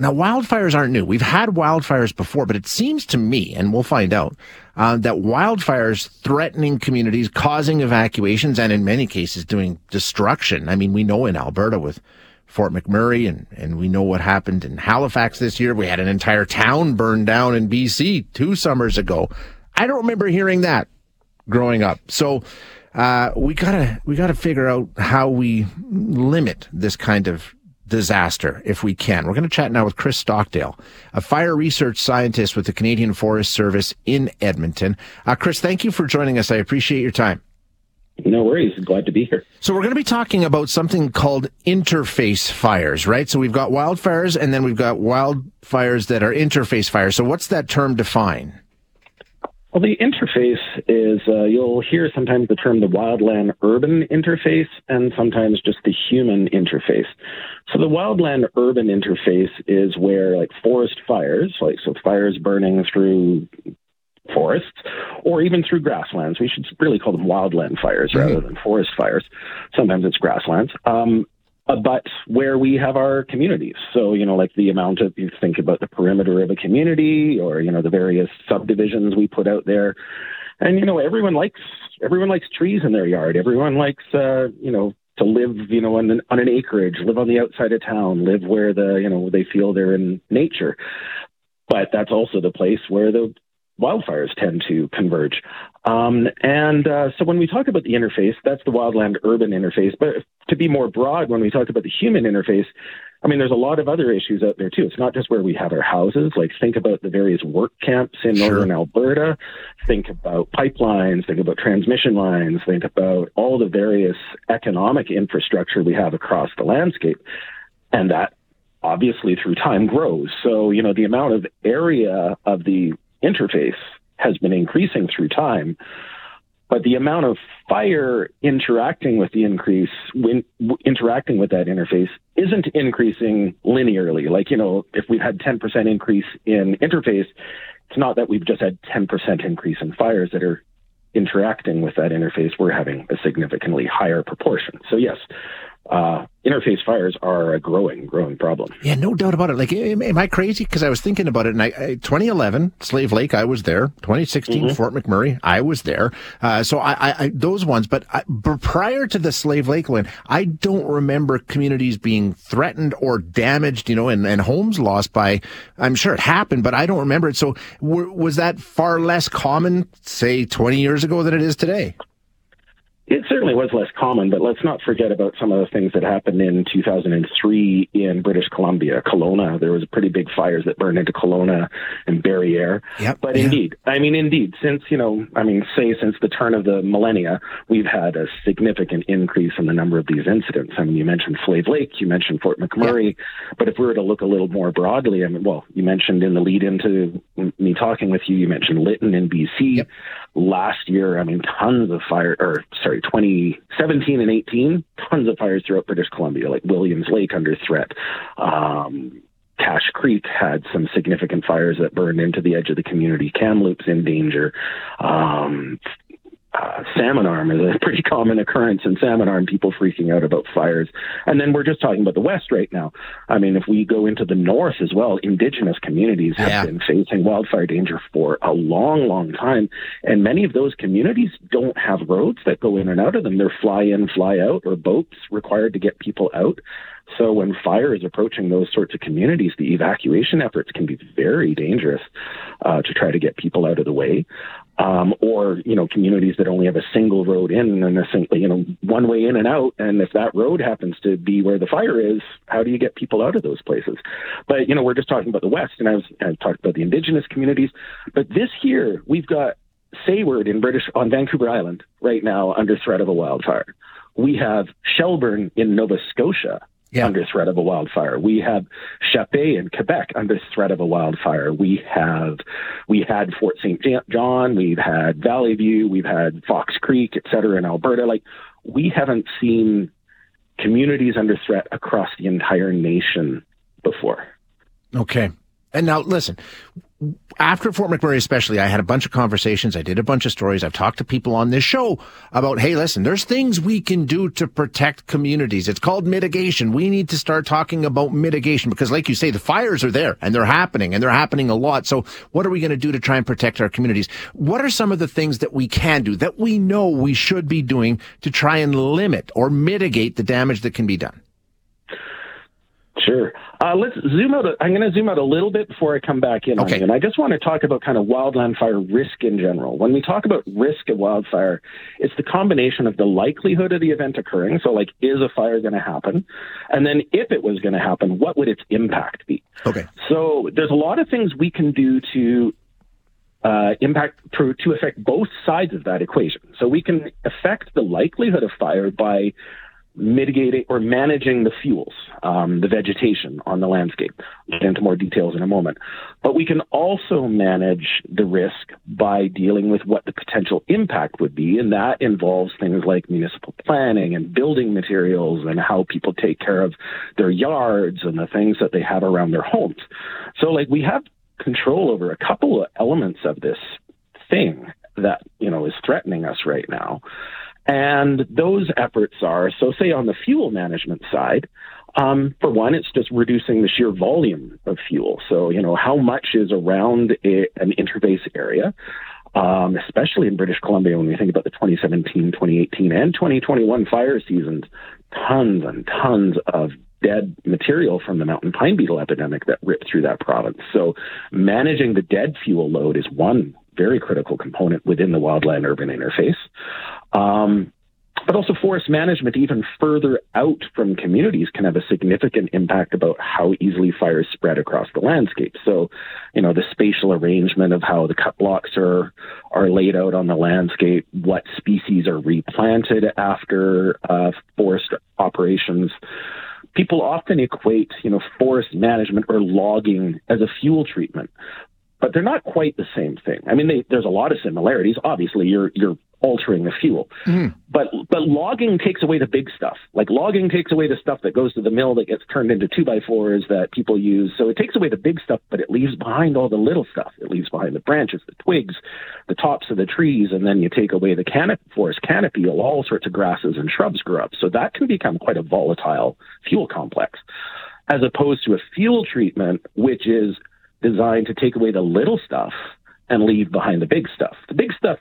Now, wildfires aren't new. We've had wildfires before, but it seems to me, and we'll find out, uh, that wildfires threatening communities, causing evacuations, and in many cases doing destruction. I mean, we know in Alberta with Fort McMurray, and, and we know what happened in Halifax this year. We had an entire town burned down in BC two summers ago. I don't remember hearing that growing up. So, uh, we gotta, we gotta figure out how we limit this kind of disaster if we can. We're going to chat now with Chris Stockdale, a fire research scientist with the Canadian Forest Service in Edmonton. Uh, Chris, thank you for joining us. I appreciate your time. No worries. Glad to be here. So we're going to be talking about something called interface fires, right? So we've got wildfires and then we've got wildfires that are interface fires. So what's that term define? Well, the interface is, uh, you'll hear sometimes the term the wildland urban interface and sometimes just the human interface. So the wildland urban interface is where like forest fires, like so fires burning through forests or even through grasslands. We should really call them wildland fires rather mm-hmm. than forest fires. Sometimes it's grasslands. Um, but where we have our communities. So, you know, like the amount of, you think about the perimeter of a community or, you know, the various subdivisions we put out there. And, you know, everyone likes, everyone likes trees in their yard. Everyone likes, uh, you know, to live, you know, on an, on an acreage, live on the outside of town, live where the, you know, they feel they're in nature. But that's also the place where the wildfires tend to converge. Um, and uh, so when we talk about the interface, that's the wildland urban interface. But to be more broad, when we talk about the human interface, I mean, there's a lot of other issues out there too. It's not just where we have our houses. Like, think about the various work camps in sure. northern Alberta. Think about pipelines. Think about transmission lines. Think about all the various economic infrastructure we have across the landscape. And that obviously through time grows. So, you know, the amount of area of the interface has been increasing through time, but the amount of fire interacting with the increase, when, interacting with that interface, isn't increasing linearly. Like, you know, if we've had 10% increase in interface, it's not that we've just had 10% increase in fires that are interacting with that interface. We're having a significantly higher proportion. So, yes, uh, interface fires are a growing, growing problem. Yeah, no doubt about it. Like, am, am I crazy? Because I was thinking about it. And I, I, 2011, Slave Lake, I was there. 2016, mm-hmm. Fort McMurray, I was there. Uh, so I, I, those ones. But, but prior to the Slave Lake one, I don't remember communities being threatened or damaged. You know, and, and homes lost by. I'm sure it happened, but I don't remember it. So w- was that far less common, say, 20 years ago than it is today? It certainly was less common, but let's not forget about some of the things that happened in 2003 in British Columbia, Kelowna. There was pretty big fires that burned into Kelowna and Barriere. Yep, but yeah. indeed, I mean, indeed, since, you know, I mean, say since the turn of the millennia, we've had a significant increase in the number of these incidents. I mean, you mentioned Slave Lake, you mentioned Fort McMurray, yep. but if we were to look a little more broadly, I mean, well, you mentioned in the lead into me talking with you, you mentioned Lytton in BC. Yep. Last year, I mean, tons of fire, or sorry, 2017 and 18, tons of fires throughout British Columbia, like Williams Lake under threat. Um, Cache Creek had some significant fires that burned into the edge of the community. Kamloops in danger. Um, salmon arm is a pretty common occurrence in salmon arm, people freaking out about fires. And then we're just talking about the West right now. I mean, if we go into the North as well, indigenous communities have yeah. been facing wildfire danger for a long, long time. And many of those communities don't have roads that go in and out of them. They're fly in, fly out, or boats required to get people out. So when fire is approaching those sorts of communities, the evacuation efforts can be very dangerous uh, to try to get people out of the way. Um, or you know communities that only have a single road in and a single, you know one way in and out and if that road happens to be where the fire is how do you get people out of those places but you know we're just talking about the west and i was I talked about the indigenous communities but this here we've got Sayward in British on Vancouver Island right now under threat of a wildfire. We have Shelburne in Nova Scotia yeah. under threat of a wildfire. We have Chapais in Quebec under threat of a wildfire. We have we had Fort St. John, we've had Valleyview, we've had Fox Creek, et cetera, in Alberta. Like we haven't seen communities under threat across the entire nation before. Okay. And now listen, after Fort McMurray, especially, I had a bunch of conversations. I did a bunch of stories. I've talked to people on this show about, hey, listen, there's things we can do to protect communities. It's called mitigation. We need to start talking about mitigation because, like you say, the fires are there and they're happening and they're happening a lot. So what are we going to do to try and protect our communities? What are some of the things that we can do that we know we should be doing to try and limit or mitigate the damage that can be done? Sure. Uh, let's zoom out. i am going to zoom out a little bit before I come back in okay. on you. And I just want to talk about kind of wildland fire risk in general. When we talk about risk of wildfire, it's the combination of the likelihood of the event occurring. So, like, is a fire going to happen? And then, if it was going to happen, what would its impact be? Okay. So, there's a lot of things we can do to uh, impact to, to affect both sides of that equation. So we can affect the likelihood of fire by mitigating or managing the fuels, um, the vegetation on the landscape. I'll get into more details in a moment. But we can also manage the risk by dealing with what the potential impact would be, and that involves things like municipal planning and building materials and how people take care of their yards and the things that they have around their homes. So, like, we have control over a couple of elements of this thing that you know is threatening us right now and those efforts are so, say, on the fuel management side, um, for one, it's just reducing the sheer volume of fuel. So, you know, how much is around a, an interface area, um, especially in British Columbia when we think about the 2017, 2018, and 2021 fire seasons, tons and tons of dead material from the mountain pine beetle epidemic that ripped through that province. So, managing the dead fuel load is one very critical component within the wildland urban interface. Um, but also forest management even further out from communities can have a significant impact about how easily fires spread across the landscape. So, you know, the spatial arrangement of how the cut blocks are are laid out on the landscape, what species are replanted after uh, forest operations. People often equate, you know, forest management or logging as a fuel treatment, but they're not quite the same thing. I mean, they, there's a lot of similarities. Obviously, you're you're altering the fuel. Mm. But but logging takes away the big stuff. Like logging takes away the stuff that goes to the mill that gets turned into two by fours that people use. So it takes away the big stuff, but it leaves behind all the little stuff. It leaves behind the branches, the twigs, the tops of the trees, and then you take away the canopy, forest canopy. All sorts of grasses and shrubs grow up. So that can become quite a volatile fuel complex, as opposed to a fuel treatment, which is designed to take away the little stuff and leave behind the big stuff. The big stuff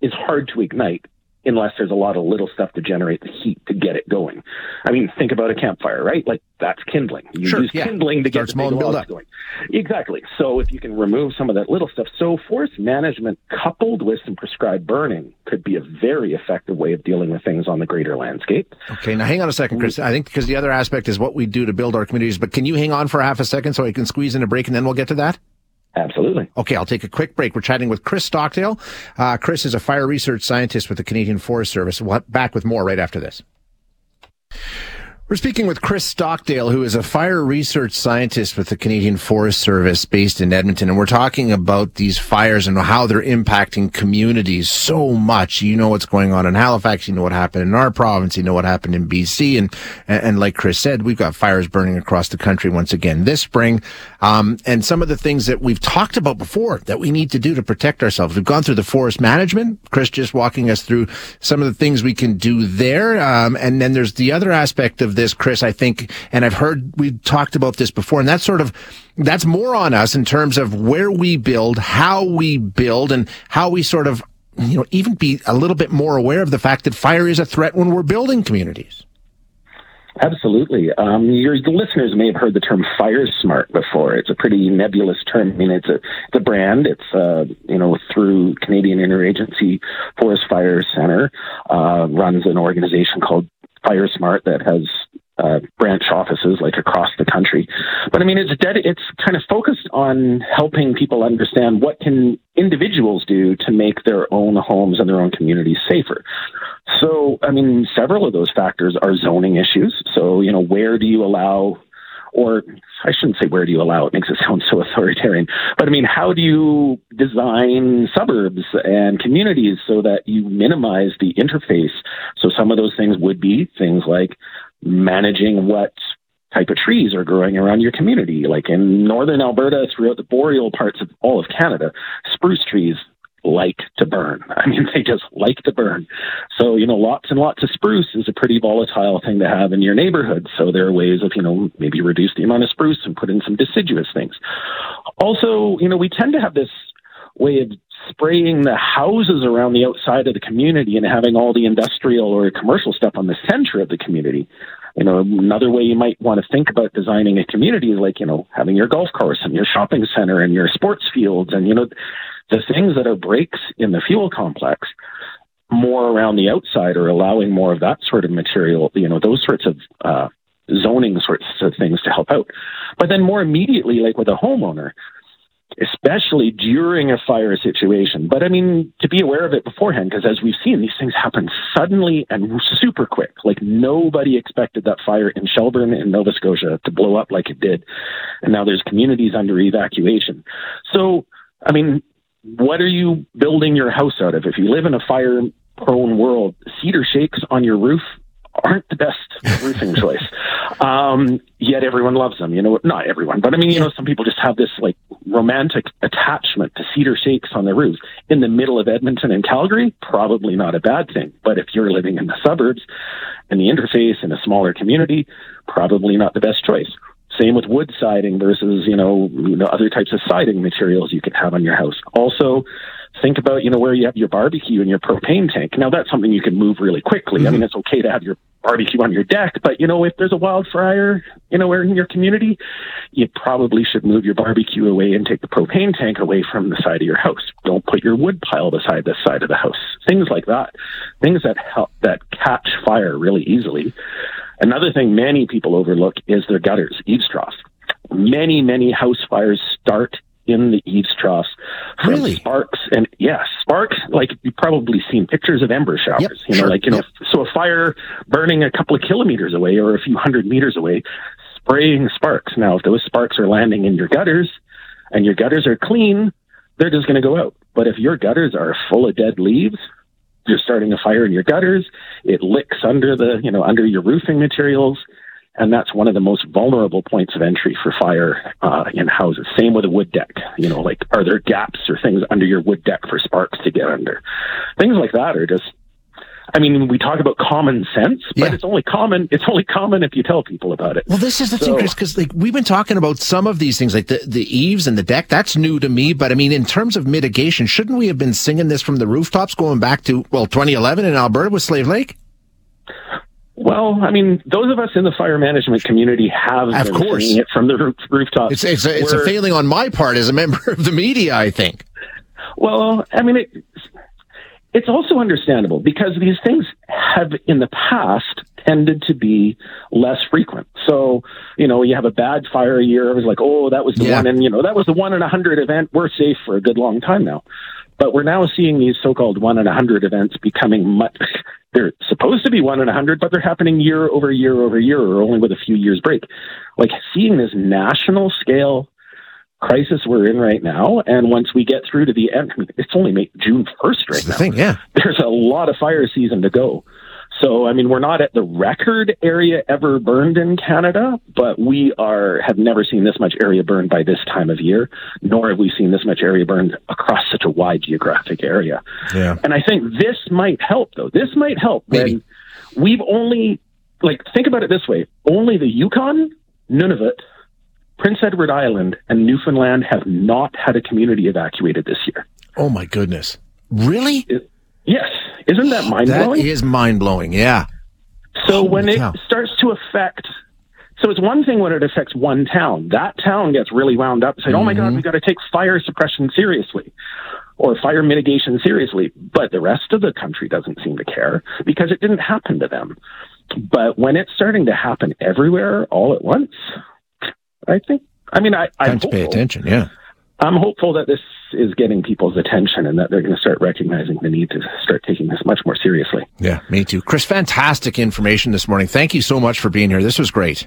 is hard to ignite unless there's a lot of little stuff to generate the heat to get it going. I mean, think about a campfire, right? Like that's kindling. You sure, use yeah. kindling to get the big logs going. Exactly. So if you can remove some of that little stuff, so forest management coupled with some prescribed burning could be a very effective way of dealing with things on the greater landscape. Okay, now hang on a second, Chris. I think because the other aspect is what we do to build our communities, but can you hang on for half a second so I can squeeze in a break and then we'll get to that? Absolutely. Okay, I'll take a quick break. We're chatting with Chris Stockdale. Uh, Chris is a fire research scientist with the Canadian Forest Service. We'll back with more right after this. We're speaking with Chris Stockdale, who is a fire research scientist with the Canadian Forest Service based in Edmonton. And we're talking about these fires and how they're impacting communities so much. You know what's going on in Halifax. You know what happened in our province. You know what happened in BC. And, and, like Chris said, we've got fires burning across the country once again this spring. Um, and some of the things that we've talked about before that we need to do to protect ourselves. We've gone through the forest management. Chris just walking us through some of the things we can do there. Um, and then there's the other aspect of this this, Chris, I think, and I've heard we've talked about this before, and that's sort of, that's more on us in terms of where we build, how we build, and how we sort of, you know, even be a little bit more aware of the fact that fire is a threat when we're building communities. Absolutely. Um, your listeners may have heard the term Fire Smart before. It's a pretty nebulous term. I mean, it's a it's a brand. It's uh, you know through Canadian Interagency Forest Fire Center uh, runs an organization called FireSmart that has uh, branch offices like across the country. But I mean, it's dead. It's kind of focused on helping people understand what can individuals do to make their own homes and their own communities safer. So, I mean, several of those factors are zoning issues. So, you know, where do you allow or I shouldn't say where do you allow it makes it sound so authoritarian. But I mean, how do you design suburbs and communities so that you minimize the interface? So some of those things would be things like managing what type of trees are growing around your community. Like in northern Alberta, throughout the boreal parts of all of Canada, spruce trees like to burn. I mean, they just like to burn. So, you know, lots and lots of spruce is a pretty volatile thing to have in your neighborhood. So there are ways of, you know, maybe reduce the amount of spruce and put in some deciduous things. Also, you know, we tend to have this way of spraying the houses around the outside of the community and having all the industrial or commercial stuff on the center of the community. You know, another way you might want to think about designing a community is like, you know, having your golf course and your shopping center and your sports fields and, you know, the things that are breaks in the fuel complex more around the outside or allowing more of that sort of material, you know, those sorts of uh, zoning sorts of things to help out. But then more immediately, like with a homeowner, especially during a fire situation. But I mean, to be aware of it beforehand, because as we've seen, these things happen suddenly and super quick. Like nobody expected that fire in Shelburne in Nova Scotia to blow up like it did. And now there's communities under evacuation. So, I mean, what are you building your house out of? If you live in a fire prone world, cedar shakes on your roof aren't the best roofing choice. Um, yet everyone loves them. You know, not everyone, but I mean, you know, some people just have this like romantic attachment to cedar shakes on their roofs. In the middle of Edmonton and Calgary, probably not a bad thing. But if you're living in the suburbs and the interface in a smaller community, probably not the best choice. Same with wood siding versus, you know, you know, other types of siding materials you could have on your house. Also, think about, you know, where you have your barbecue and your propane tank. Now that's something you can move really quickly. Mm-hmm. I mean, it's okay to have your barbecue on your deck, but you know, if there's a wildfire, you know, in your community, you probably should move your barbecue away and take the propane tank away from the side of your house. Don't put your wood pile beside the side of the house. Things like that. Things that help, that catch fire really easily. Another thing many people overlook is their gutters, eaves troughs. Many, many house fires start in the eaves troughs from um, really? sparks and yeah, sparks like you've probably seen pictures of ember showers. Yep, you know, sure, like you know, yep. so a fire burning a couple of kilometers away or a few hundred meters away, spraying sparks. Now, if those sparks are landing in your gutters and your gutters are clean, they're just going to go out. But if your gutters are full of dead leaves, you're starting a fire in your gutters. It licks under the, you know, under your roofing materials. And that's one of the most vulnerable points of entry for fire uh, in houses. Same with a wood deck. You know, like, are there gaps or things under your wood deck for sparks to get under? Things like that are just I mean, we talk about common sense, but Yeah. it's only common. It's only common if you tell people about it. Well, this is the thing, Chris, because like we've been talking about some of these things, like the the eaves and the deck. That's new to me, but I mean, in terms of mitigation, shouldn't we have been singing this from the rooftops going back to well, 2011 in Alberta with Slave Lake? Well, I mean, those of us in the fire management community have Of been course. it from the roof, rooftops. It's it's a, it's a failing on my part as a member of the media, I think. Well, I mean, it, it's also understandable because these things have in the past tended to be less frequent. So, you know, you have a bad fire year, it was like, oh, that was the Yeah. one, and, you know, that was the one in a hundred event. We're safe for a good long time now. But we're now seeing these so called one in a hundred events becoming much, they're supposed to be one in a hundred, but they're happening year over year over year or only with a few years break. Like seeing this national scale crisis we're in right now. And once we get through to the end, I mean, it's only May, June 1st right now. thing, yeah. There's a lot of fire season to go. So, I mean, we're not at the record area ever burned in Canada, but we are, have never seen this much area burned by this time of year, nor have we seen this much area burned across such a wide geographic area. Yeah. And I think this might help, though. This might help Maybe. when we've only, like, think about it this way only the Yukon, Nunavut, Prince Edward Island, and Newfoundland have not had a community evacuated this year. Oh my goodness. Really? Yes. Isn't that mind blowing? is mind blowing. Yeah. So when Holy it starts to affect, so it's one thing when it affects one town. That town gets really wound up, and saying, "Oh my Mm-hmm. God, we got to take fire suppression seriously." Or fire mitigation seriously, but the rest of the country doesn't seem to care because it didn't happen to them. But when it's starting to happen everywhere all at once, I think. I mean, I, I'm Time to pay attention. Yeah. I'm hopeful that this is getting people's attention and that they're going to start recognizing the need to start taking this much more seriously. Yeah. Me too. Chris, fantastic information this morning. Thank you so much for being here. This was great.